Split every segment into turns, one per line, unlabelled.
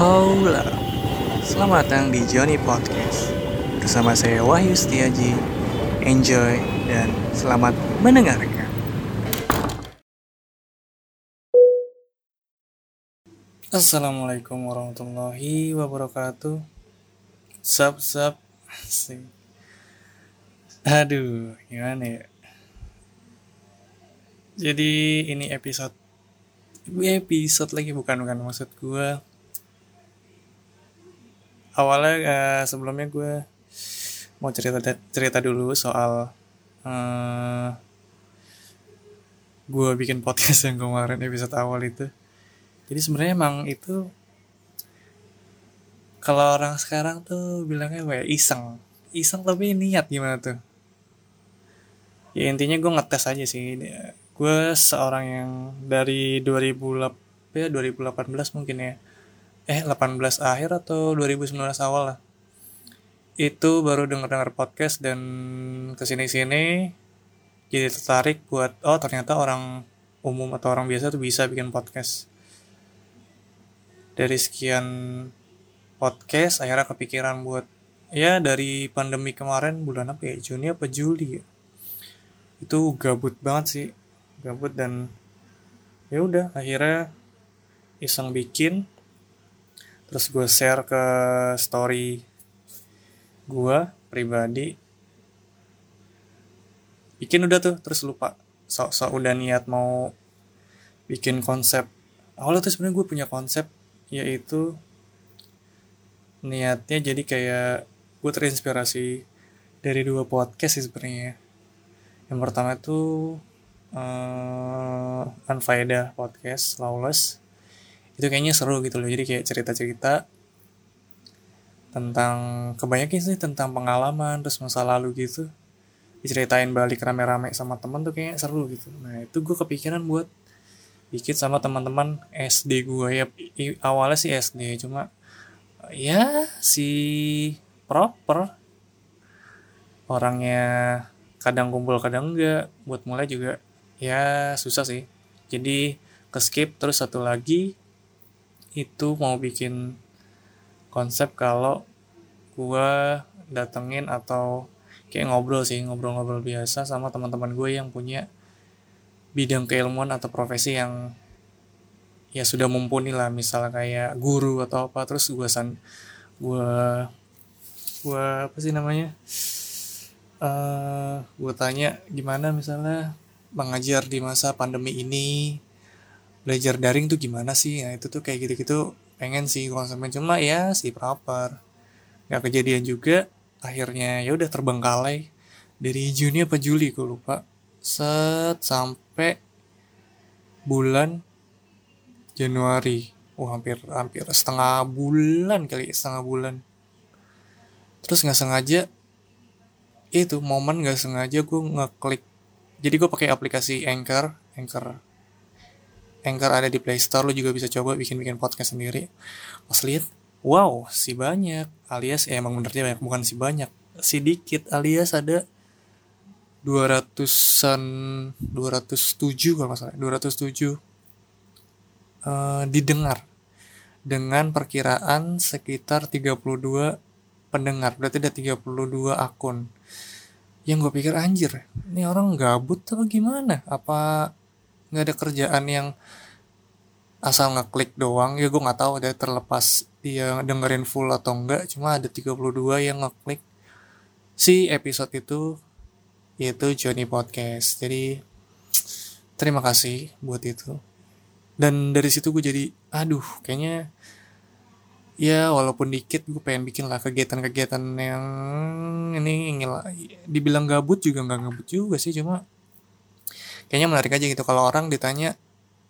Hola, selamat datang di Johnny Podcast. Bersama saya Wahyu Setiaji. Enjoy dan selamat mendengarkan. Assalamualaikum warahmatullahi wabarakatuh. Sup, sup. Aduh, gimana ya? Jadi ini episode Episode lagi bukan bukan maksud gue awalnya uh, sebelumnya gue mau cerita cerita dulu soal uh, gue bikin podcast yang kemarin episode awal itu. Jadi sebenarnya emang itu kalau orang sekarang tuh bilangnya kayak iseng. Iseng tapi niat gimana tuh? Ya intinya gue ngetes aja sih. Gue seorang yang dari 2008 ya 2018 mungkin ya eh 18 akhir atau 2019 awal lah. Itu baru denger-denger podcast dan ke sini-sini jadi tertarik buat oh ternyata orang umum atau orang biasa tuh bisa bikin podcast. Dari sekian podcast akhirnya kepikiran buat ya dari pandemi kemarin bulan apa ya Juni apa Juli ya. Itu gabut banget sih gabut dan ya udah akhirnya iseng bikin terus gue share ke story gue pribadi. Bikin udah tuh terus lupa. Sok-sok udah niat mau bikin konsep. Awalnya tuh sebenarnya gue punya konsep yaitu niatnya jadi kayak gue terinspirasi dari dua podcast sih sebenarnya. Yang pertama itu uh, Unfaedah podcast Lawless itu kayaknya seru gitu loh. Jadi kayak cerita-cerita tentang kebanyakan sih tentang pengalaman terus masa lalu gitu. Diceritain balik rame-rame sama temen tuh kayaknya seru gitu. Nah itu gue kepikiran buat bikin sama teman-teman SD gue ya awalnya sih SD cuma ya si proper. Orangnya kadang kumpul kadang enggak. Buat mulai juga ya susah sih. Jadi ke skip terus satu lagi itu mau bikin konsep kalau gue datengin atau kayak ngobrol sih ngobrol-ngobrol biasa sama teman-teman gue yang punya bidang keilmuan atau profesi yang ya sudah mumpuni lah. Misal kayak guru atau apa terus gue san gue gue apa sih namanya? Uh, eh, gue tanya gimana misalnya mengajar di masa pandemi ini belajar daring tuh gimana sih? Nah itu tuh kayak gitu-gitu pengen sih konsumen cuma ya si proper. Nggak kejadian juga akhirnya ya udah terbengkalai. Dari Juni apa Juli gue lupa. Set sampai bulan Januari. Oh hampir hampir setengah bulan kali setengah bulan. Terus nggak sengaja itu momen nggak sengaja gue ngeklik. Jadi gue pakai aplikasi Anchor Anchor Anchor ada di Play Store, lu juga bisa coba bikin-bikin podcast sendiri. Pas lihat, wow, si banyak. Alias, ya emang benernya banyak, bukan si banyak. Si dikit, alias ada 200-an, 207 kalau nggak salah, 207 uh, didengar. Dengan perkiraan sekitar 32 pendengar, berarti ada 32 akun. Yang gue pikir anjir, ini orang gabut atau gimana? Apa nggak ada kerjaan yang asal ngeklik doang. Ya gue nggak tahu ada terlepas dia dengerin full atau enggak cuma ada 32 yang ngeklik si episode itu yaitu Johnny Podcast. Jadi terima kasih buat itu. Dan dari situ gue jadi aduh kayaknya ya walaupun dikit gue pengen bikin lah kegiatan-kegiatan yang ini ingin dibilang gabut juga nggak gabut juga sih. Cuma kayaknya menarik aja gitu kalau orang ditanya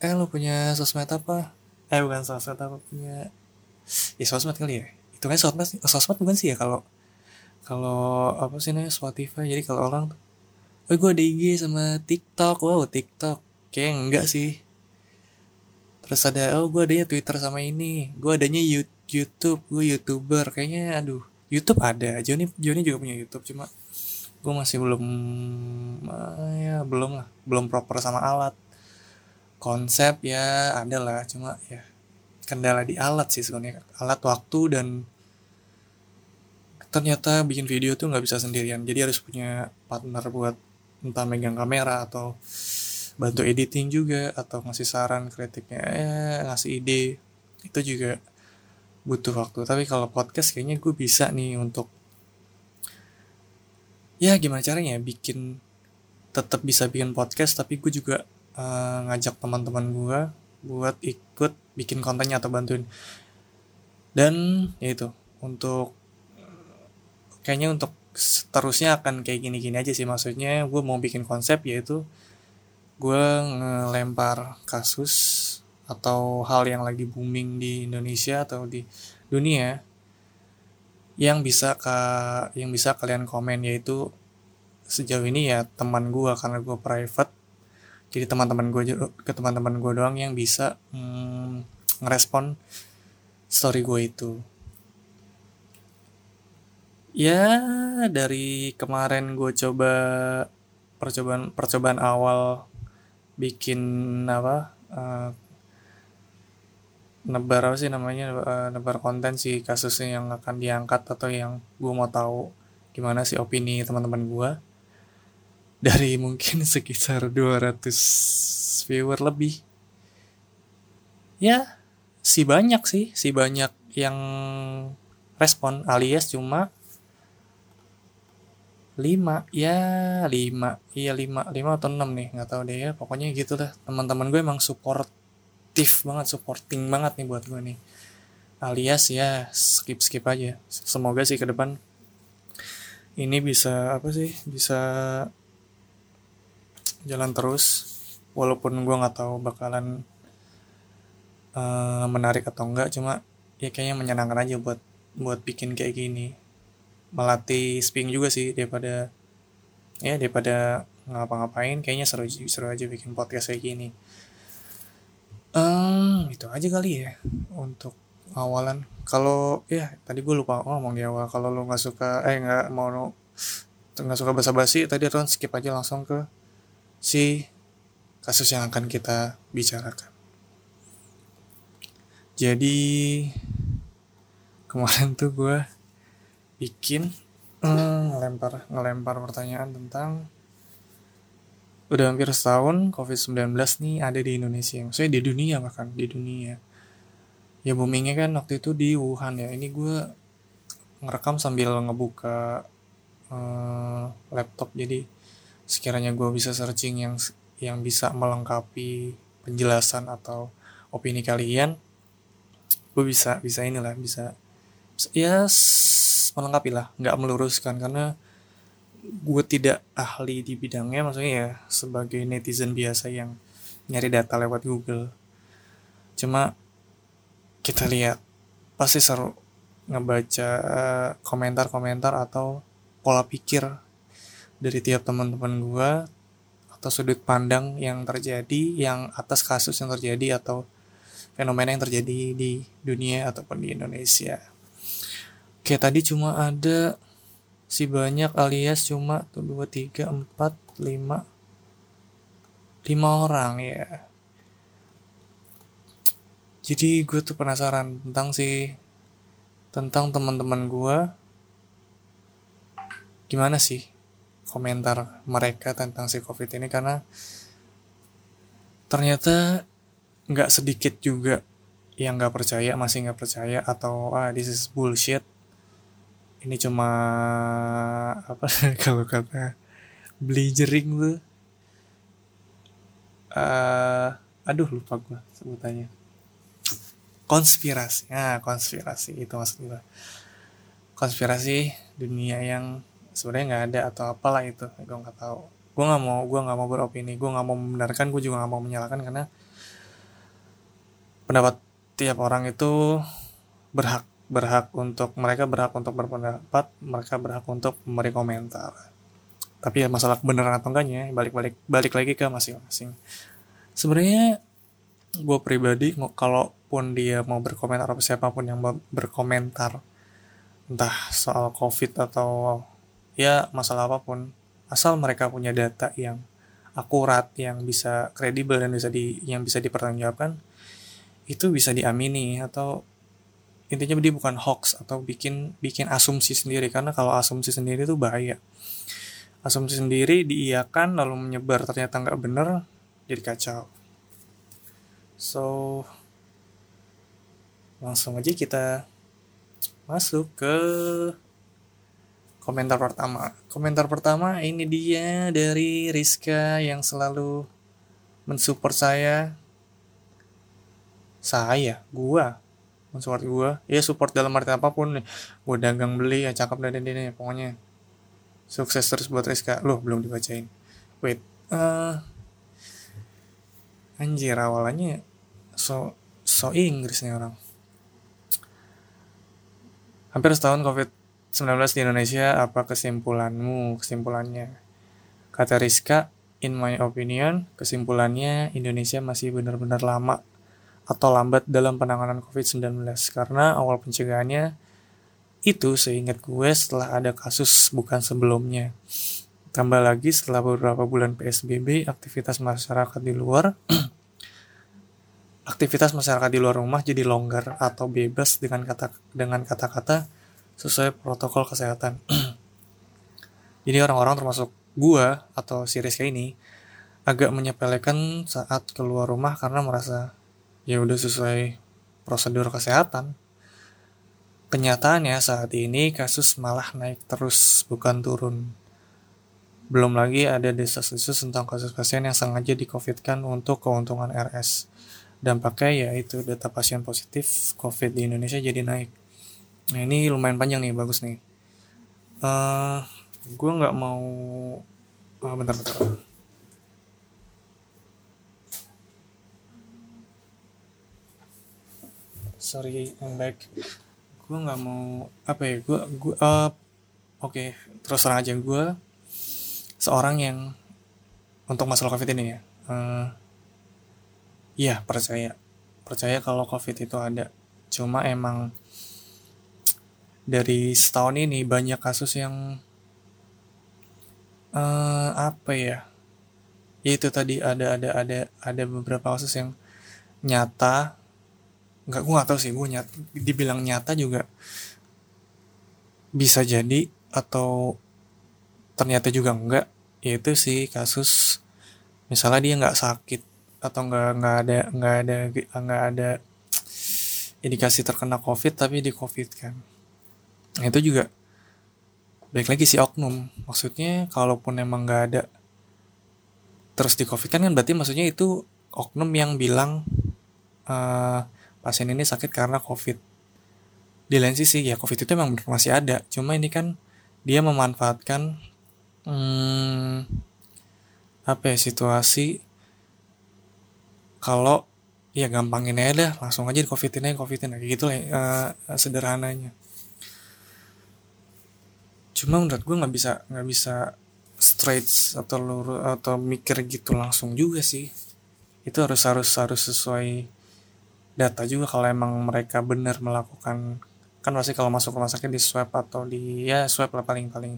eh lu punya sosmed apa? Eh bukan sosmed apa punya ya sosmed kali ya. Itu kan sosmed sosmed bukan sih ya kalau kalau apa sih namanya Spotify. Jadi kalau orang oh gue ada IG sama TikTok. Wow TikTok. Kayak enggak sih. Terus ada oh gue adanya Twitter sama ini. Gue adanya YouTube. Gue youtuber. Kayaknya aduh YouTube ada. Joni Joni juga punya YouTube cuma gue masih belum uh, ya belum lah. Belum proper sama alat. Konsep ya ada lah. Cuma ya kendala di alat sih sebenarnya. Alat waktu dan ternyata bikin video tuh nggak bisa sendirian. Jadi harus punya partner buat entah megang kamera atau bantu editing juga atau ngasih saran kritiknya eh, ngasih ide. Itu juga butuh waktu. Tapi kalau podcast kayaknya gue bisa nih untuk ya gimana caranya bikin tetap bisa bikin podcast tapi gue juga uh, ngajak teman-teman gue buat ikut bikin kontennya atau bantuin. Dan ya itu untuk kayaknya untuk seterusnya akan kayak gini-gini aja sih. Maksudnya gue mau bikin konsep yaitu gue ngelempar kasus atau hal yang lagi booming di Indonesia atau di dunia yang bisa ke yang bisa kalian komen yaitu sejauh ini ya teman gue karena gue private. Jadi teman-teman gue ke teman-teman gue doang yang bisa hmm, ngerespon story gue itu. Ya dari kemarin gue coba percobaan percobaan awal bikin apa uh, nebar apa sih namanya uh, nebar konten sih kasusnya yang akan diangkat atau yang gue mau tahu gimana sih opini teman-teman gue dari mungkin sekitar 200 viewer lebih. Ya si banyak sih si banyak yang respon. Alias cuma 5 ya 5 iya 5 5 atau 6 nih nggak tahu deh ya. Pokoknya gitu lah teman-teman gue emang supportif banget supporting banget nih buat gue nih. Alias ya skip skip aja. Semoga sih ke depan ini bisa apa sih bisa jalan terus. Walaupun gue nggak tahu bakalan uh, menarik atau enggak cuma ya kayaknya menyenangkan aja buat buat bikin kayak gini. Melatih speaking juga sih daripada ya daripada ngapa-ngapain kayaknya seru seru aja bikin podcast kayak gini um, itu aja kali ya untuk awalan kalau ya tadi gue lupa ngomong di awal kalau lo nggak suka eh nggak mau nggak suka basa-basi tadi kan skip aja langsung ke si kasus yang akan kita bicarakan. Jadi kemarin tuh gue bikin mm, ngelempar ngelempar pertanyaan tentang udah hampir setahun COVID-19 nih ada di Indonesia. Maksudnya di dunia bahkan di dunia. Ya boomingnya kan waktu itu di Wuhan ya. Ini gue ngerekam sambil ngebuka uh, laptop jadi sekiranya gue bisa searching yang yang bisa melengkapi penjelasan atau opini kalian gue bisa bisa inilah bisa ya melengkapi lah nggak meluruskan karena gue tidak ahli di bidangnya maksudnya ya sebagai netizen biasa yang nyari data lewat Google cuma kita lihat pasti seru ngebaca komentar-komentar atau pola pikir dari tiap teman-teman gue atau sudut pandang yang terjadi yang atas kasus yang terjadi atau fenomena yang terjadi di dunia ataupun di Indonesia. Oke tadi cuma ada si banyak alias cuma tuh dua tiga empat lima. Lima orang ya. Jadi gue tuh penasaran tentang si tentang teman-teman gue gimana sih komentar mereka tentang si covid ini? Karena ternyata nggak sedikit juga yang nggak percaya masih nggak percaya atau ah this is bullshit ini cuma apa kalau kata beli jering tuh. Uh, aduh lupa gue sebutannya. Konspirasi. Nah konspirasi itu maksud gue konspirasi dunia yang sebenarnya nggak ada atau apalah itu gue nggak tahu. Gue nggak mau gue nggak mau beropini gue nggak mau membenarkan gue juga nggak mau menyalahkan karena pendapat tiap orang itu berhak berhak untuk mereka berhak untuk berpendapat mereka berhak untuk memberi komentar. Tapi ya masalah kebenaran atau enggaknya balik balik balik lagi ke masing-masing. Sebenarnya gue pribadi kalaupun dia mau berkomentar atau siapa pun yang berkomentar entah soal covid atau ya masalah apa pun asal mereka punya data yang akurat yang bisa kredibel dan bisa di yang bisa dipertanggungjawabkan itu bisa diamini atau intinya dia bukan hoax atau bikin bikin asumsi sendiri. Karena kalau asumsi sendiri itu bahaya. Asumsi sendiri diiakan lalu menyebar ternyata nggak bener jadi kacau. So langsung aja kita masuk ke komentar pertama. Komentar pertama ini dia dari Rizka yang selalu mensupport saya. Saya? Gua mensupport gue ya support dalam arti apa pun nih. Gue dagang beli ya cakep dan ini pokoknya. Sukses terus buat Rizka. Loh belum dibacain. Wait uh, anjir awalannya so so Inggris nih orang. Hampir setahun covid 19 di Indonesia apa kesimpulanmu kesimpulannya? Kata Rizka in my opinion kesimpulannya Indonesia masih benar-benar lama atau lambat dalam penanganan COVID-19 karena awal pencegahannya itu seingat gue setelah ada kasus bukan sebelumnya. Tambah lagi setelah beberapa bulan PSBB, aktivitas masyarakat di luar aktivitas masyarakat di luar rumah jadi longgar atau bebas dengan kata dengan kata-kata sesuai protokol kesehatan. jadi orang-orang termasuk gua atau si Rizka ini agak menyepelekan saat keluar rumah karena merasa ya udah sesuai prosedur kesehatan. Kenyataannya saat ini kasus malah naik terus bukan turun. Belum lagi ada desas-desus tentang kasus pasien yang sengaja di-COVID-kan untuk keuntungan RS. Dampaknya yaitu data pasien positif COVID di Indonesia jadi naik. Nah ini lumayan panjang nih, bagus nih. Uh, eh, gue nggak mau... Oh, bentar, bentar. Sorry I'm back. Gue nggak mau apa ya gue gue uh, oke okay, terus terang aja gue seorang yang untuk masalah covid ini ya. Uh, percaya. Percaya kalau covid itu ada. Cuma emang dari setahun ini banyak kasus yang uh, apa ya ya itu tadi ada ada ada ada beberapa kasus yang nyata nggak gue nggak tahu sih gue nyat dibilang nyata juga bisa jadi atau ternyata juga enggak yaitu sih kasus misalnya dia nggak sakit atau nggak nggak ada nggak ada nggak ada indikasi terkena covid tapi di covid kan. Nah, itu juga baik lagi si oknum. Maksudnya kalaupun emang nggak ada terus di covid kan kan berarti maksudnya itu oknum yang bilang uh, pasien ini sakit karena COVID. Di lain sisi ya COVID itu memang masih ada, cuma ini kan dia memanfaatkan hmm, apa ya situasi kalau ya gampangin aja dah langsung aja di covidin aja covidin kayak gitu lah uh, sederhananya. Cuma menurut gue nggak bisa nggak bisa straight atau lurus atau mikir gitu langsung juga sih. Itu harus harus harus sesuai data juga kalau emang mereka benar melakukan kan pasti kalau masuk rumah sakit di swab atau di ya swab lah paling paling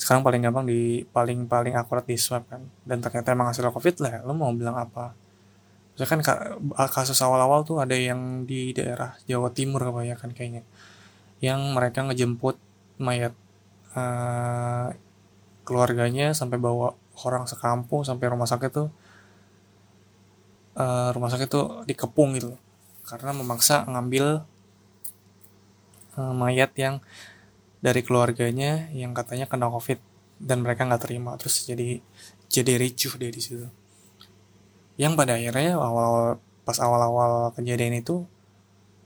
sekarang paling gampang di paling paling akurat di swab kan. Dan ternyata emang hasil covid lah lo mau bilang apa? Misalnya kan kasus awal-awal tuh ada yang di daerah Jawa Timur kebanyakan kayaknya yang mereka ngejemput mayat uh, keluarganya sampai bawa orang sekampung sampai rumah sakit tuh uh, rumah sakit tuh dikepung gitu karena memaksa ngambil uh, mayat yang dari keluarganya yang katanya kena covid dan mereka nggak terima. Terus jadi jadi ricuh deh di situ. Yang pada akhirnya awal-awal pas awal-awal kejadian itu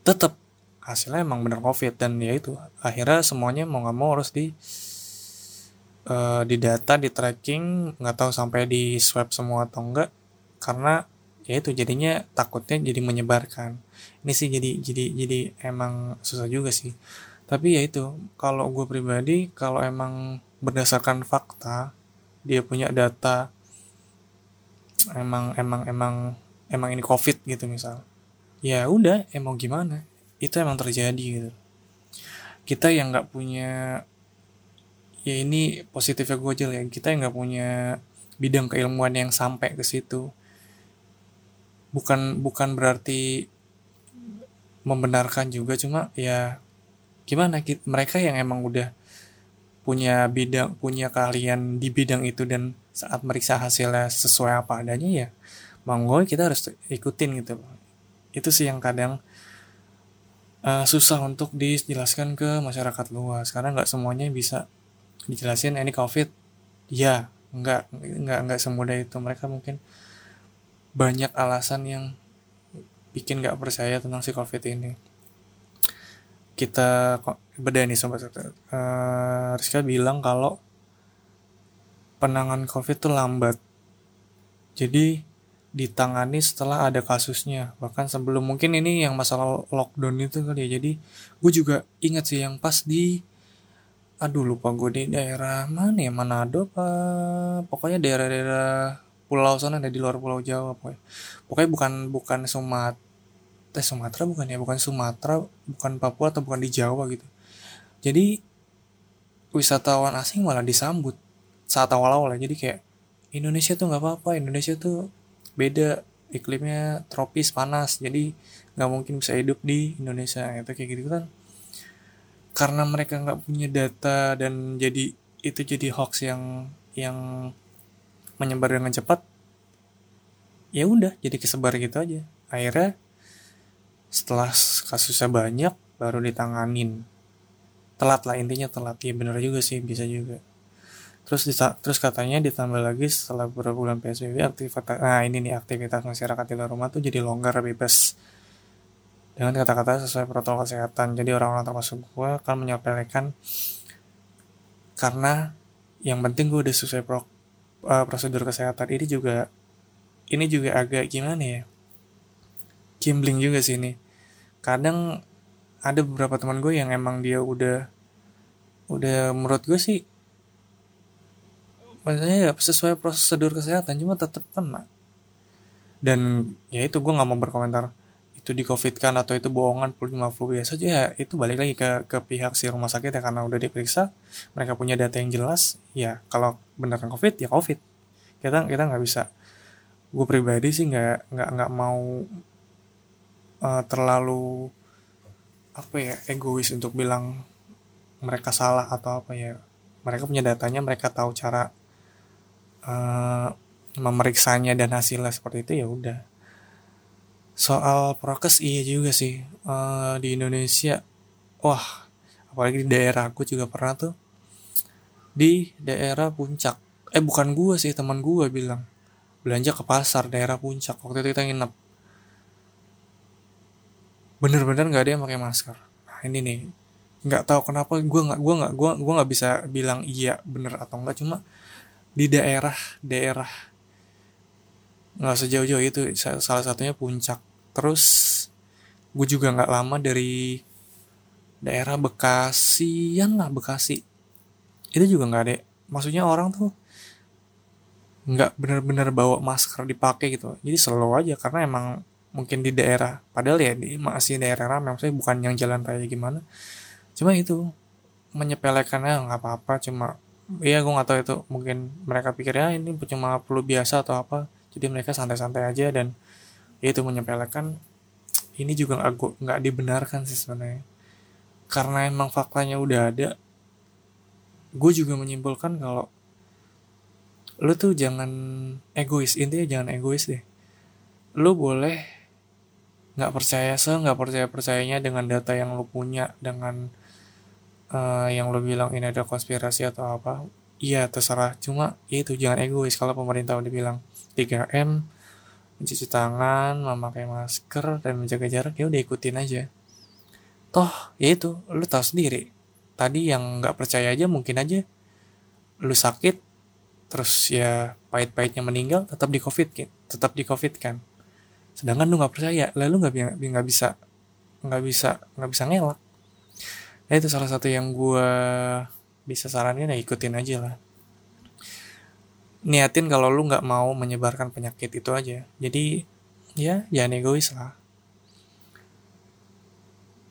tetap hasilnya emang bener covid dan ya itu akhirnya semuanya mau nggak mau harus di uh, di data di tracking nggak tahu sampai di swab semua atau enggak karena ya itu jadinya takutnya jadi menyebarkan. Ini sih jadi jadi jadi emang susah juga sih. Tapi ya itu kalau gue pribadi kalau emang berdasarkan fakta dia punya data emang emang emang emang ini covid gitu misal. Ya udah emang gimana? Itu emang terjadi gitu. Kita yang nggak punya ya ini positifnya gue aja ya. Kita yang nggak punya bidang keilmuan yang sampai ke situ bukan bukan berarti membenarkan juga cuma ya gimana mereka yang emang udah punya bidang punya kalian di bidang itu dan saat meriksa hasilnya sesuai apa adanya ya monggo kita harus ikutin gitu. Itu sih yang kadang uh, susah untuk dijelaskan ke masyarakat luas. Karena nggak semuanya bisa dijelasin ini covid. Ya nggak nggak nggak semudah itu. Mereka mungkin banyak alasan yang bikin nggak percaya tentang si covid ini. Kita beda nih sobat uh, Rizka bilang kalau penanganan covid itu lambat. Jadi ditangani setelah ada kasusnya. Bahkan sebelum mungkin ini yang masalah lockdown itu kali ya. Jadi gue juga ingat sih yang pas di aduh lupa gue di daerah mana ya Manado apa pokoknya daerah-daerah pulau sana di luar pulau Jawa pokoknya. Pokoknya bukan bukan Sumatera eh, Sumatera bukan ya bukan Sumatera bukan Papua atau bukan di Jawa gitu. Jadi wisatawan asing malah disambut saat awal-awal ya. Jadi kayak Indonesia tuh nggak apa-apa Indonesia tuh beda iklimnya tropis panas. Jadi nggak mungkin bisa hidup di Indonesia itu kayak gitu kan. Karena mereka nggak punya data dan jadi itu jadi hoax yang yang menyebar dengan cepat ya udah jadi kesebar gitu aja. Akhirnya setelah kasusnya banyak baru ditanganin telat lah intinya telat. Ya bener juga sih bisa juga. Terus terus katanya ditambah lagi setelah beberapa bulan PSBB aktivitas nah ini nih aktivitas masyarakat di luar rumah tuh jadi longgar bebas. Dengan kata-kata sesuai protokol kesehatan. Jadi orang-orang termasuk gue akan menyepelekan karena yang penting gue udah sesuai pro, uh, prosedur kesehatan. Ini juga ini juga agak gimana ya? Gambling juga sih ini. Kadang ada beberapa teman gue yang emang dia udah udah menurut gue sih maksudnya ya sesuai prosedur kesehatan cuma tetap kena. Dan ya itu gue nggak mau berkomentar itu di covid kan atau itu bohongan flu cuma flu biasa aja ya itu balik lagi ke ke pihak si rumah sakit ya karena udah diperiksa mereka punya data yang jelas ya kalau beneran covid ya covid. Kita kita nggak bisa. Gue pribadi sih nggak nggak nggak mau uh, terlalu apa ya egois untuk bilang mereka salah atau apa ya. Mereka punya datanya mereka tahu cara uh, memeriksanya dan hasilnya seperti itu ya udah soal prokes iya juga sih. Uh, di Indonesia wah apalagi di daerah aku juga pernah tuh. Di daerah puncak. Eh bukan gua sih teman gua bilang. Belanja ke pasar daerah puncak. Waktu itu kita nginep. Bener-bener nggak ada yang pakai masker. Nah ini nih. Nggak tahu kenapa gue nggak gue nggak gue gue nggak bisa bilang iya bener atau enggak cuma di daerah daerah nggak sejauh-jauh itu salah satunya puncak. Terus gue juga nggak lama dari daerah Bekasian lah Bekasi itu juga nggak ada. Maksudnya orang tuh nggak bener-bener bawa masker dipakai gitu. Jadi selalu aja karena emang mungkin di daerah padahal ya di masih daerah ramai maksudnya bukan yang jalan raya gimana. Cuma itu menyepelekannya nggak apa-apa cuma iya gue gak tahu itu mungkin mereka pikir ya ini cuma flu biasa atau apa jadi mereka santai-santai aja dan ya itu menyepelekan ini juga nggak nggak dibenarkan sih sebenarnya. Karena emang faktanya udah ada gue juga menyimpulkan kalau lu tuh jangan egois intinya jangan egois deh. Lu boleh nggak percaya se nggak percaya percayanya dengan data yang lu punya dengan uh, yang lo bilang ini ada konspirasi atau apa iya terserah. Cuma ya itu jangan egois kalau pemerintah udah bilang. 3M mencuci tangan memakai masker dan menjaga jarak ya udah ikutin aja. Toh ya itu lu tahu sendiri. Tadi yang nggak percaya aja mungkin aja lu sakit terus ya pahit-pahitnya meninggal tetap di covid kan tetap di covid kan. Sedangkan lu nggak percaya lalu nggak nggak bisa nggak bisa nggak bisa ngelak. Nah itu salah satu yang gue bisa saranin ya ikutin aja lah. Niatin kalau lu nggak mau menyebarkan penyakit itu aja. Jadi ya jangan egois lah.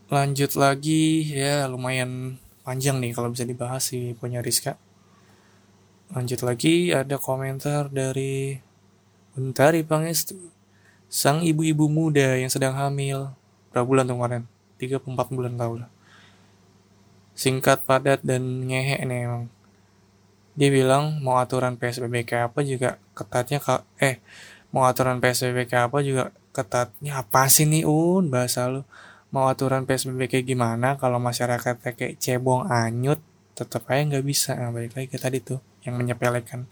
Lanjut lagi ya lumayan panjang nih kalau bisa dibahas sih punya Rizka. Lanjut lagi ada komentar dari Untari Pangestu. Sang ibu-ibu muda yang sedang hamil. Berapa bulan tuh kemarin? Tiga empat bulan tau lah singkat padat dan ngehe nih emang. Dia bilang mau aturan PSBB kayak apa juga ketatnya eh mau aturan PSBB kayak apa juga ketatnya apa sih nih un? Bahasa lu. Mau aturan PSBB kayak gimana kalau masyarakat kayak cebong anyut? Tetap aja nggak bisa. Nah, balik lagi ke tadi tuh yang menyepelekan.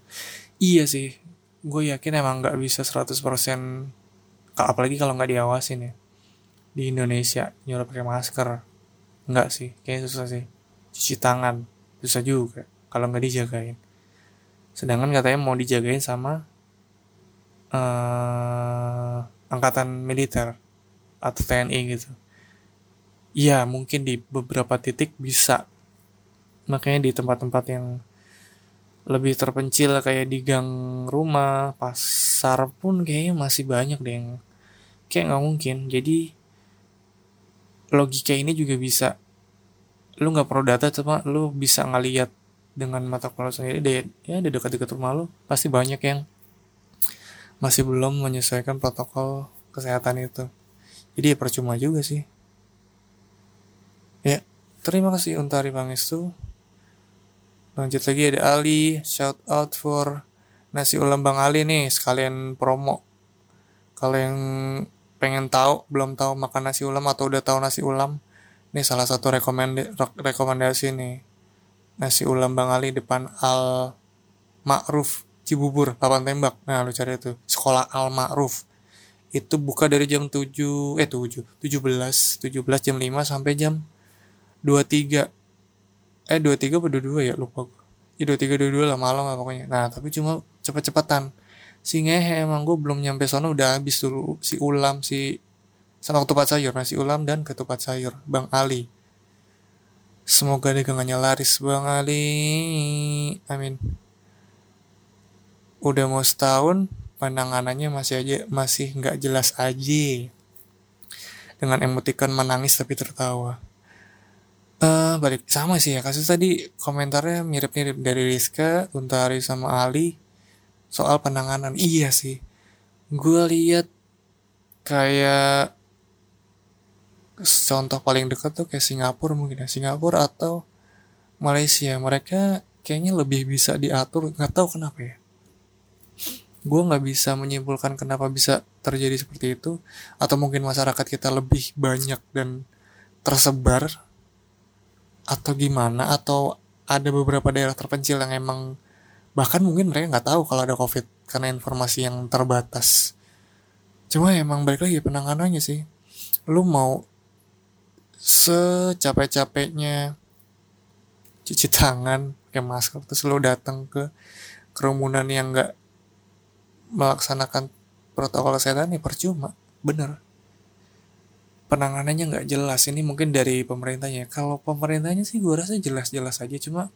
Iya sih gue yakin emang nggak bisa 100% apalagi kalau nggak diawasin ya. Di Indonesia nyuruh pakai masker. Nggak sih kayak susah sih cuci tangan. Susah juga kalau nggak dijagain. Sedangkan katanya mau dijagain sama uh, angkatan militer atau TNI gitu. Iya mungkin di beberapa titik bisa. Makanya di tempat-tempat yang lebih terpencil kayak di gang rumah pasar pun kayaknya masih banyak deh yang kayak nggak mungkin. Jadi logika ini juga bisa lu nggak perlu data cuma lu bisa ngeliat dengan mata kepala sendiri deh. Ya di dekat-dekat rumah lo pasti banyak yang masih belum menyesuaikan protokol kesehatan itu. Jadi ya percuma juga sih. Ya terima kasih untuk hari Pangestu. Lanjut lagi ada Ali shout out for nasi ulam Bang Ali nih sekalian promo. Kalau yang pengen tahu belum tahu makan nasi ulam atau udah tahu nasi ulam ini salah satu rekomendasi rekomendasi nih. Nasi ulam Bang Ali depan Al Ma'ruf Cibubur papan tembak. Nah lu cari itu. Sekolah Al Ma'ruf itu buka dari jam 7 eh 7 17 17 jam 5 sampai jam 23 eh 23 apa 22 ya? Lupa gue ya 23 22 lah malam lah pokoknya. Nah tapi cuma cepet-cepetan si ngehe emang gue belum nyampe sana udah habis dulu si ulam si sama ketupat sayur nasi ulam dan ketupat sayur Bang Ali Semoga dagangannya laris Bang Ali. Amin. Udah mau setahun, penanganannya masih aja masih nggak jelas aja. Dengan emotikon menangis tapi tertawa. Uh, balik sama sih ya kasus tadi komentarnya mirip-mirip dari Rizka, Untari sama Ali soal penanganan. Iya sih. Gue lihat kayak contoh paling dekat tuh kayak Singapura mungkin ya. Singapura atau Malaysia. Mereka kayaknya lebih bisa diatur. Nggak tahu kenapa ya. Gue nggak bisa menyimpulkan kenapa bisa terjadi seperti itu. Atau mungkin masyarakat kita lebih banyak dan tersebar. Atau gimana. Atau ada beberapa daerah terpencil yang emang bahkan mungkin mereka nggak tahu kalau ada covid karena informasi yang terbatas. Cuma emang balik lagi penanganannya sih. Lu mau secapek-capeknya. Cuci tangan pakai masker terus lo datang ke kerumunan yang nggak melaksanakan protokol kesehatan ya percuma. Bener. Penanganannya nggak jelas. Ini mungkin dari pemerintahnya. Kalau pemerintahnya sih gue rasa jelas-jelas aja. Cuma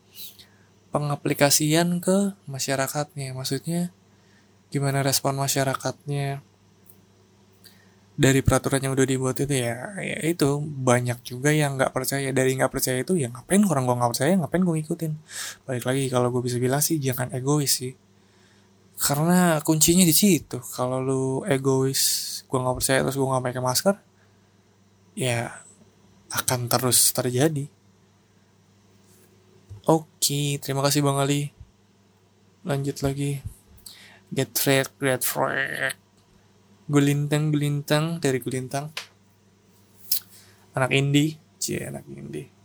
pengaplikasian ke masyarakatnya. Maksudnya gimana respon masyarakatnya dari peraturan yang udah dibuat itu ya, ya itu banyak juga yang nggak percaya. Dari nggak percaya itu ya ngapain orang gue nggak percaya ngapain gue ngikutin? Balik lagi kalau gue bisa bilang sih jangan egois sih. Karena kuncinya di situ. Kalau lu egois gue nggak percaya terus gue nggak pakai masker ya akan terus terjadi. Oke terima kasih bang Ali. Lanjut lagi. Get track get track Gulintang dari Gulintang. Anak indie cie anak indie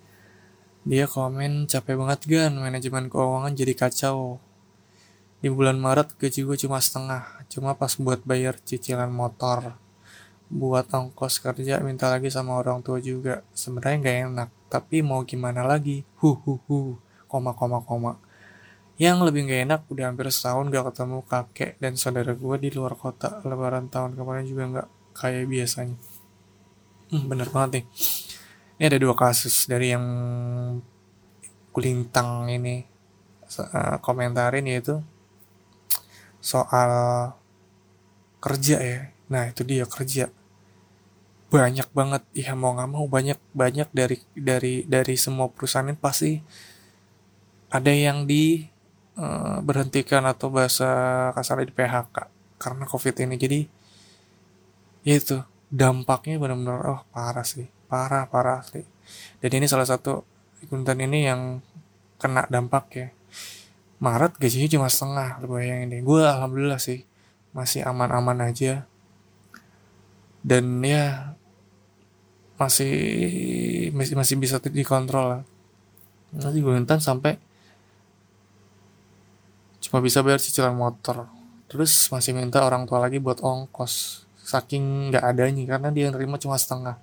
dia komen capek banget gan. Manajemen keuangan jadi kacau. Di bulan Maret gaji gue cuma setengah. Cuma pas buat bayar cicilan motor. Buat ongkos kerja minta lagi sama orang tua juga. Sebenarnya nggak enak tapi mau gimana lagi? Hu hu hu. Koma koma koma yang lebih gak enak udah hampir setahun gak ketemu kakek dan saudara gue di luar kota. Lebaran tahun kemarin juga gak kayak biasanya. Hmm, bener banget nih. Ini ada dua kasus dari yang kulintang ini uh, komentarin yaitu soal kerja ya. Nah itu dia kerja banyak banget ya mau nggak mau banyak banyak dari dari dari semua perusahaan ini pasti ada yang di uh, berhentikan atau bahasa kasar di PHK karena covid ini. Jadi ya itu dampaknya benar-benar oh parah sih. Parah parah sih. Dan ini salah satu akuntan ini yang kena dampak ya. Maret gajinya cuma setengah lu bayangin deh. Gue alhamdulillah sih masih aman-aman aja. Dan ya masih masih masih bisa dikontrol lah. Nanti gue sampai cuma bisa bayar cicilan motor. Terus masih minta orang tua lagi buat ongkos. Saking nggak adanya karena dia nerima cuma setengah.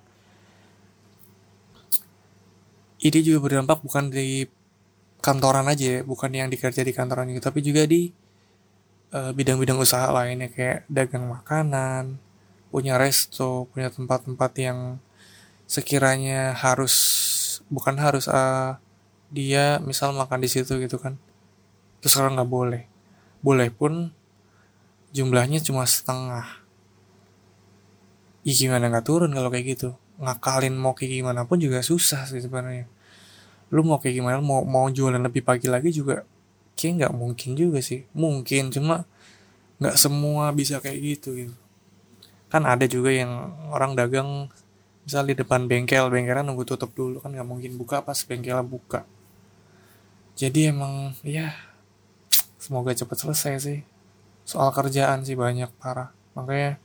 Ini juga berdampak bukan di kantoran aja ya, bukan yang dikerja di kantoran juga tapi juga di bidang bidang-bidang usaha lainnya kayak dagang makanan punya resto punya tempat-tempat yang sekiranya harus bukan harus uh, dia misal makan di situ gitu kan terus sekarang nggak boleh. Boleh pun jumlahnya cuma setengah. Ih, gimana nggak turun kalau kayak gitu? Ngakalin mau kayak gimana pun juga susah sih sebenarnya. Lu mau kayak gimana mau mau jualan lebih pagi lagi juga kayak nggak mungkin juga sih. Mungkin cuma nggak semua bisa kayak gitu gitu. Kan ada juga yang orang dagang misal di depan bengkel bengkelan nunggu tutup dulu kan nggak mungkin buka pas bengkelnya buka. Jadi emang ya semoga cepat selesai sih. Soal kerjaan sih banyak parah. Makanya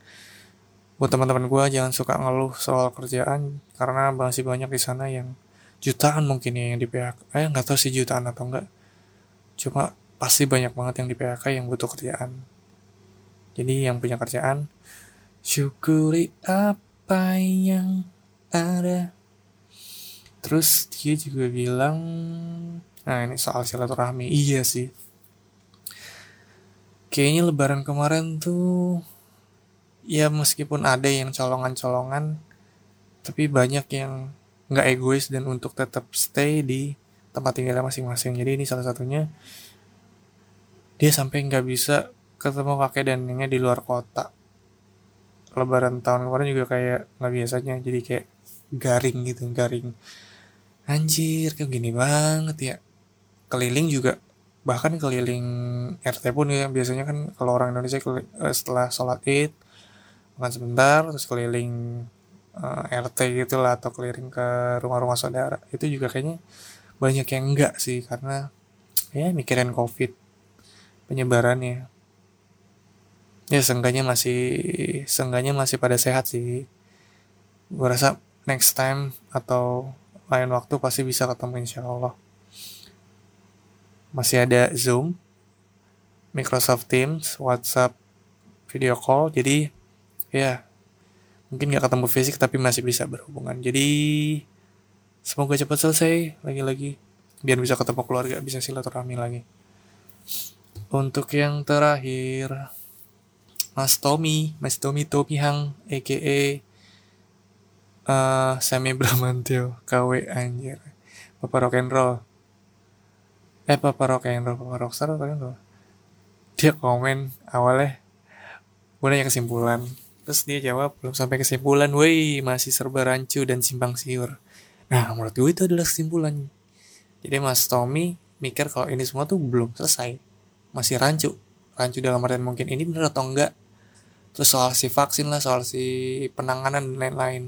buat teman-teman gue jangan suka ngeluh soal kerjaan karena masih banyak di sana yang jutaan mungkin ya yang di PHK eh nggak tahu sih jutaan atau enggak cuma pasti banyak banget yang di PHK yang butuh kerjaan. Jadi yang punya kerjaan syukuri apa yang ada. Terus dia juga bilang nah ini soal silaturahmi. Iya sih kayaknya lebaran kemarin tuh ya meskipun ada yang colongan-colongan tapi banyak yang nggak egois dan untuk tetap stay di tempat tinggalnya masing-masing. Jadi ini salah satunya dia sampai nggak bisa ketemu kakek dan neneknya di luar kota. Lebaran tahun kemarin juga kayak nggak biasanya jadi kayak garing gitu garing. Anjir kayak gini banget ya. Keliling juga bahkan keliling RT pun ya biasanya kan kalau orang Indonesia eh, setelah sholat id makan sebentar terus keliling uh, eh, RT gitu lah atau keliling ke rumah-rumah saudara. Itu juga kayaknya banyak yang enggak sih karena ya mikirin covid penyebarannya. Ya seenggaknya masih seenggaknya masih pada sehat sih. Gue rasa next time atau lain waktu pasti bisa ketemu insya Allah masih ada Zoom, Microsoft Teams, WhatsApp, video call. Jadi ya mungkin nggak ketemu fisik tapi masih bisa berhubungan. Jadi semoga cepat selesai lagi-lagi biar bisa ketemu keluarga, bisa silaturahmi lagi. Untuk yang terakhir, Mas Tommy, Mas Tommy Tommy Hang, aka uh, eh, Semi Bramantio, KW anjir. Bapak rock and roll eh papa rock and roll papa rockstar roll dia komen awalnya gue nanya kesimpulan. Terus dia jawab belum sampai kesimpulan woi masih serba rancu dan simpang siur. Nah menurut gue itu adalah kesimpulan. Jadi mas Tommy mikir kalau ini semua tuh belum selesai. Masih rancu. Rancu dalam artian mungkin ini bener atau enggak. Terus soal si vaksin lah soal si penanganan dan lain-lain.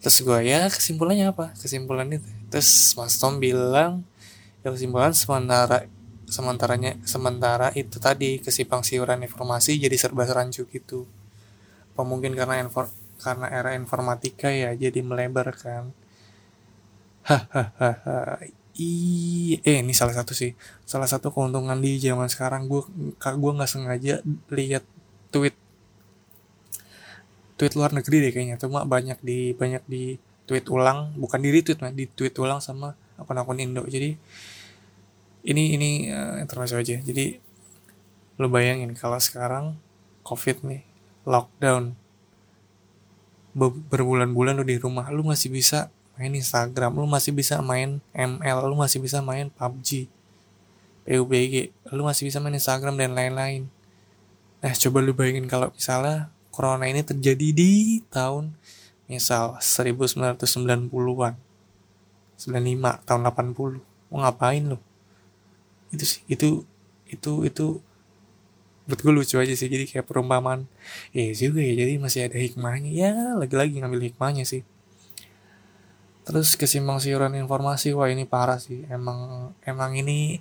Terus gue ya kesimpulannya apa? Kesimpulan itu terus Mas Tom bilang ya kesimpulan sementara sementaranya sementara itu tadi kesimpang siuran informasi jadi serba rancu gitu. Apa mungkin karena infor, karena era informatika ya jadi melebar kan? Hahaha Iya, eh ini salah satu sih, salah satu keuntungan di zaman sekarang. Gue gue nggak sengaja lihat tweet tweet luar negeri deh kayaknya. Cuma banyak di banyak di tweet ulang bukan di retweet di tweet ulang sama akun-akun Indo. Jadi ini ini uh, informasi aja. Jadi lo bayangin kalau sekarang covid nih lockdown berbulan-bulan lo di rumah lo masih bisa main Instagram lo masih bisa main ML lo masih bisa main PUBG PUBG lo masih bisa main Instagram dan lain-lain. Nah coba lu bayangin kalau misalnya corona ini terjadi di tahun misal 1990-an 95 tahun 80 mau ngapain lo itu sih itu itu itu menurut gue lucu aja sih. Jadi kayak perumpamaan. Ya juga ya jadi masih ada hikmahnya. Ya lagi-lagi ngambil hikmahnya sih. Terus kesimpang siuran informasi wah ini parah sih. Emang emang ini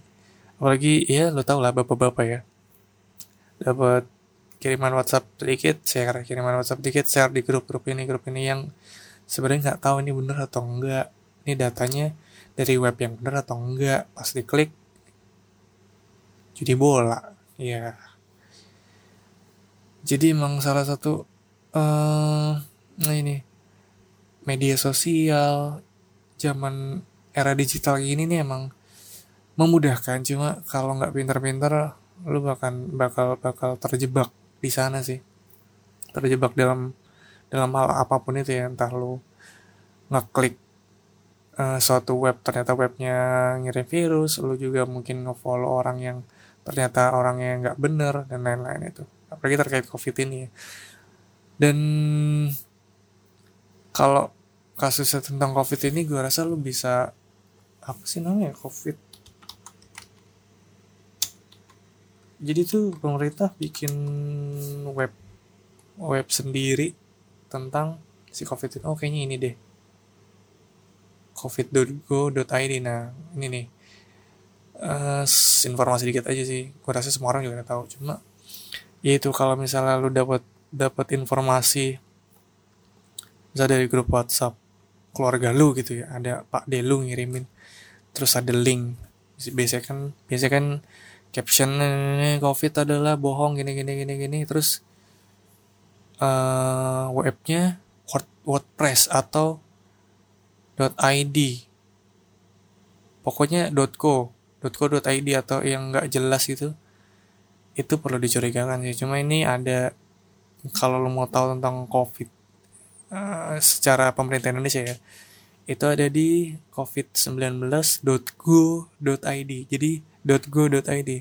apalagi ya lo tau lah bapak-bapak ya. Dapat kiriman WhatsApp sedikit share kiriman WhatsApp sedikit share di grup-grup ini grup ini yang sebenarnya nggak tahu ini bener atau enggak. Ini datanya dari web yang bener atau enggak. Pas diklik jadi bola. Ya jadi emang salah satu uh, nah ini media sosial zaman era digital gini nih emang memudahkan. Cuma kalau nggak pinter-pinter lu bahkan bakal bakal terjebak di sana sih terjebak dalam dalam hal apa pun itu ya entah lu ngeklik uh, suatu web ternyata webnya ngirim virus lu juga mungkin ngefollow orang yang ternyata orangnya nggak bener dan lain-lain itu apalagi terkait covid ini ya. dan kalau kasusnya tentang covid ini gue rasa lu bisa apa sih namanya covid jadi tuh pemerintah bikin web web sendiri tentang si covid ini. Oh kayaknya ini deh. Covid.go.id nah ini nih. Uh, informasi dikit aja sih. Gue rasa semua orang juga tahu. Cuma ya itu kalau misalnya lu dapat dapat informasi misalnya dari grup WhatsApp keluarga lu gitu ya ada Pak Delu ngirimin terus ada link. Biasanya kan biasanya kan caption covid adalah bohong gini gini gini gini. Terus uh, webnya word, wordpress atau .id pokoknya .co .co.id atau yang nggak jelas itu itu perlu dicurigakan sih. Cuma ini ada kalau lo mau tahu tentang covid uh, secara pemerintah Indonesia ya itu ada di covid19.go.id jadi .go.id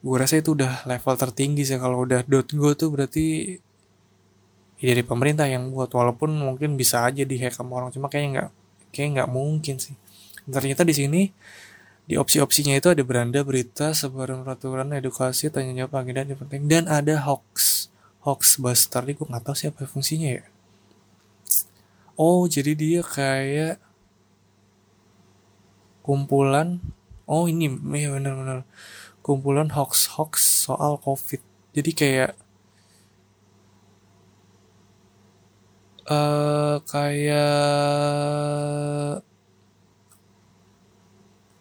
gue rasa itu udah level tertinggi sih. Kalau udah .go tuh berarti ya dari pemerintah yang buat. Walaupun mungkin bisa aja dihack sama orang cuma kayaknya nggak kayak nggak mungkin sih. Ternyata di sini di opsi-opsinya itu ada beranda berita sebaran peraturan edukasi tanya jawab agenda yang penting dan ada hoax hoax buster. Ini gue nggak tahu siapa fungsinya ya. Oh jadi dia kayak kumpulan oh ini. Ya benar-benar kumpulan hoax hoax soal covid. Jadi kayak uh, kayak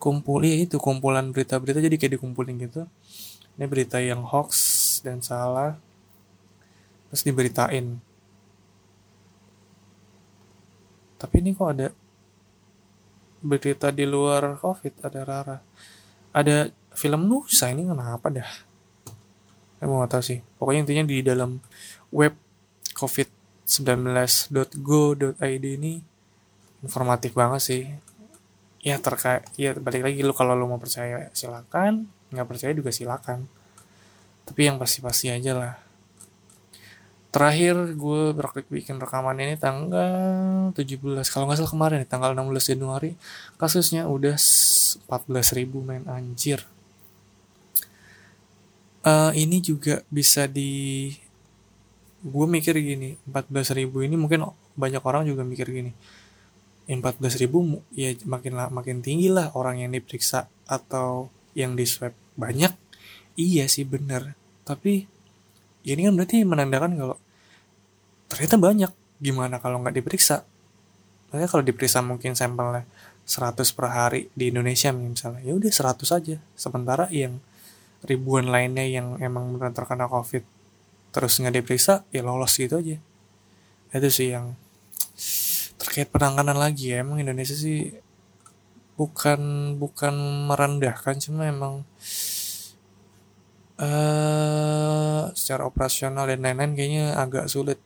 kumpul ya itu kumpulan berita-berita jadi kayak dikumpulin gitu. Ini berita yang hoax dan salah terus diberitain. Tapi ini kok ada berita di luar covid ada Rara. Ada film Nusa ini kenapa dah? Aku nggak tahu sih. Pokoknya intinya di dalam web covid19.go.id ini informatif banget sih. Ya terkait ya balik lagi lu kalau lu mau percaya silakan. Nggak percaya juga silakan. Tapi yang pasti-pasti aja lah terakhir gue praktik bikin rekaman ini tanggal 17 kalau nggak salah kemarin tanggal 16 Januari kasusnya udah 14 ribu main anjir. Uh, ini juga bisa di gue mikir gini 14 ribu ini mungkin banyak orang juga mikir gini. 14 ribu ya makin makin tinggi lah orang yang diperiksa atau yang di swab. Banyak? Iya sih bener. Tapi ya ini kan berarti menandakan kalau ternyata banyak. Gimana kalau nggak diperiksa? Makanya kalau diperiksa mungkin sampelnya 100 per hari di Indonesia misalnya ya udah 100 aja. Sementara yang ribuan lainnya yang emang benar terkena covid terus nggak diperiksa ya lolos gitu aja. Itu sih yang terkait penanganan lagi ya. Emang Indonesia sih bukan bukan merendahkan cuma emang uh, secara operasional dan lain-lain kayaknya agak sulit.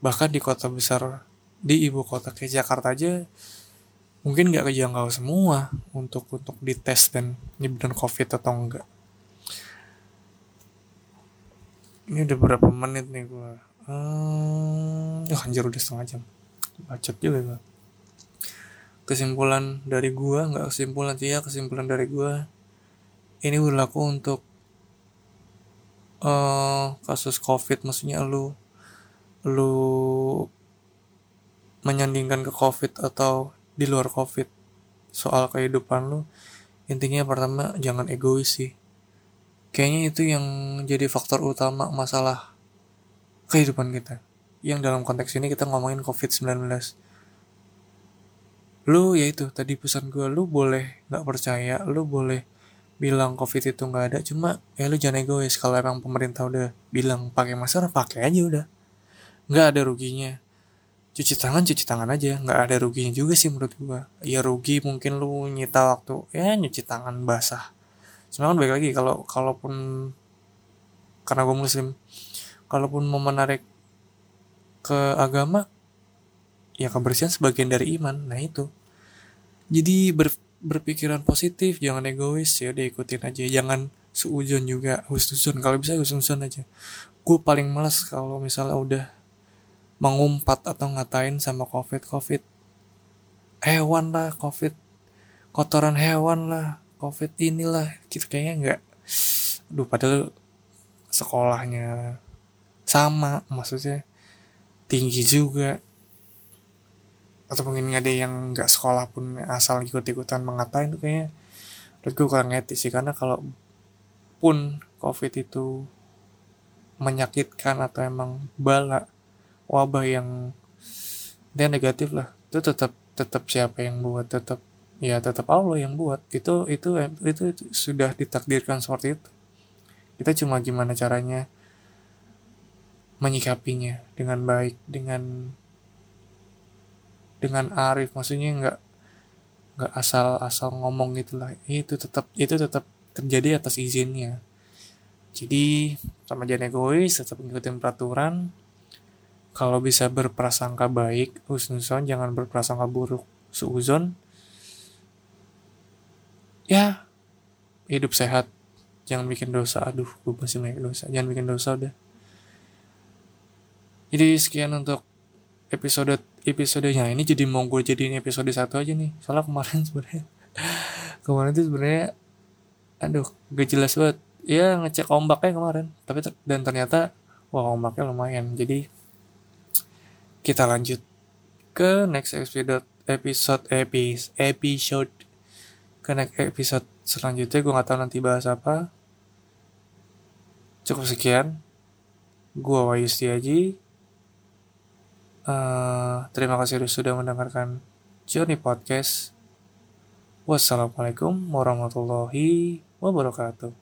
Bahkan di kota besar di ibu kota kayak Jakarta aja mungkin nggak kejangkau semua untuk untuk dites dan benar covid atau enggak. Ini udah berapa menit nih gue hmm, oh, anjir udah setengah jam. Bacot juga gue kesimpulan dari gue nggak kesimpulan sih ya kesimpulan dari gue ini berlaku untuk uh, kasus covid maksudnya lu lu menyandingkan ke covid atau di luar covid soal kehidupan lu intinya pertama jangan egois sih. Kayaknya itu yang jadi faktor utama masalah kehidupan kita. Yang dalam konteks ini kita ngomongin covid-19 lu ya itu tadi pesan gue lu boleh nggak percaya lu boleh bilang covid itu nggak ada cuma ya lu jangan egois kalau emang pemerintah udah bilang pakai masker pakai aja udah. Nggak ada ruginya. Cuci tangan cuci tangan aja nggak ada ruginya juga sih menurut gue ya rugi mungkin lu nyita waktu ya nyuci tangan basah. Cuma kan baik lagi kalau kalaupun karena gue muslim kalaupun mau menarik ke agama ya kebersihan sebagian dari iman. Nah itu. Jadi ber, berpikiran positif jangan egois ya udah ikutin aja. Jangan seujun juga husnuzon. Kalau bisa husnuzon aja. Gue paling males kalau misalnya udah mengumpat atau ngatain sama covid. Covid hewan lah covid kotoran hewan lah covid inilah. Gitu kayaknya nggak. Aduh padahal sekolahnya sama maksudnya tinggi juga atau mungkin ada yang nggak sekolah pun asal ikut-ikutan mengatain tuh kayaknya? Menurut gue kurang etis sih karena kalau pun covid itu menyakitkan atau emang bala wabah yang dia negatif lah itu tetap tetap siapa yang buat? Tetap ya tetap Allah yang buat. Itu itu itu, itu sudah ditakdirkan seperti itu. Kita cuma gimana caranya menyikapinya dengan baik dengan dengan arif. Maksudnya nggak nggak asal-asal ngomong gitulah itu tetap itu tetap terjadi atas izinnya. Jadi sama jangan egois tetap ngikutin peraturan. Kalau bisa berprasangka baik husnuzon jangan berprasangka buruk. Suuzon ya hidup sehat. Jangan bikin dosa. Aduh gue masih banyak dosa. Jangan bikin dosa udah. Jadi sekian untuk episode episodenya. Ini jadi mau gue jadiin episode satu aja nih. Soalnya kemarin sebenarnya kemarin itu sebenarnya aduh gak jelas banget. Ya ngecek ombaknya kemarin. Tapi dan ternyata wah ombaknya lumayan. Jadi kita lanjut ke next episode episode episode episode ke next episode selanjutnya. Gue nggak tahu nanti bahas apa. Cukup sekian. Gue Wayu Setiaji Uh, terima kasih sudah mendengarkan Journey Podcast. Wassalamualaikum warahmatullahi wabarakatuh.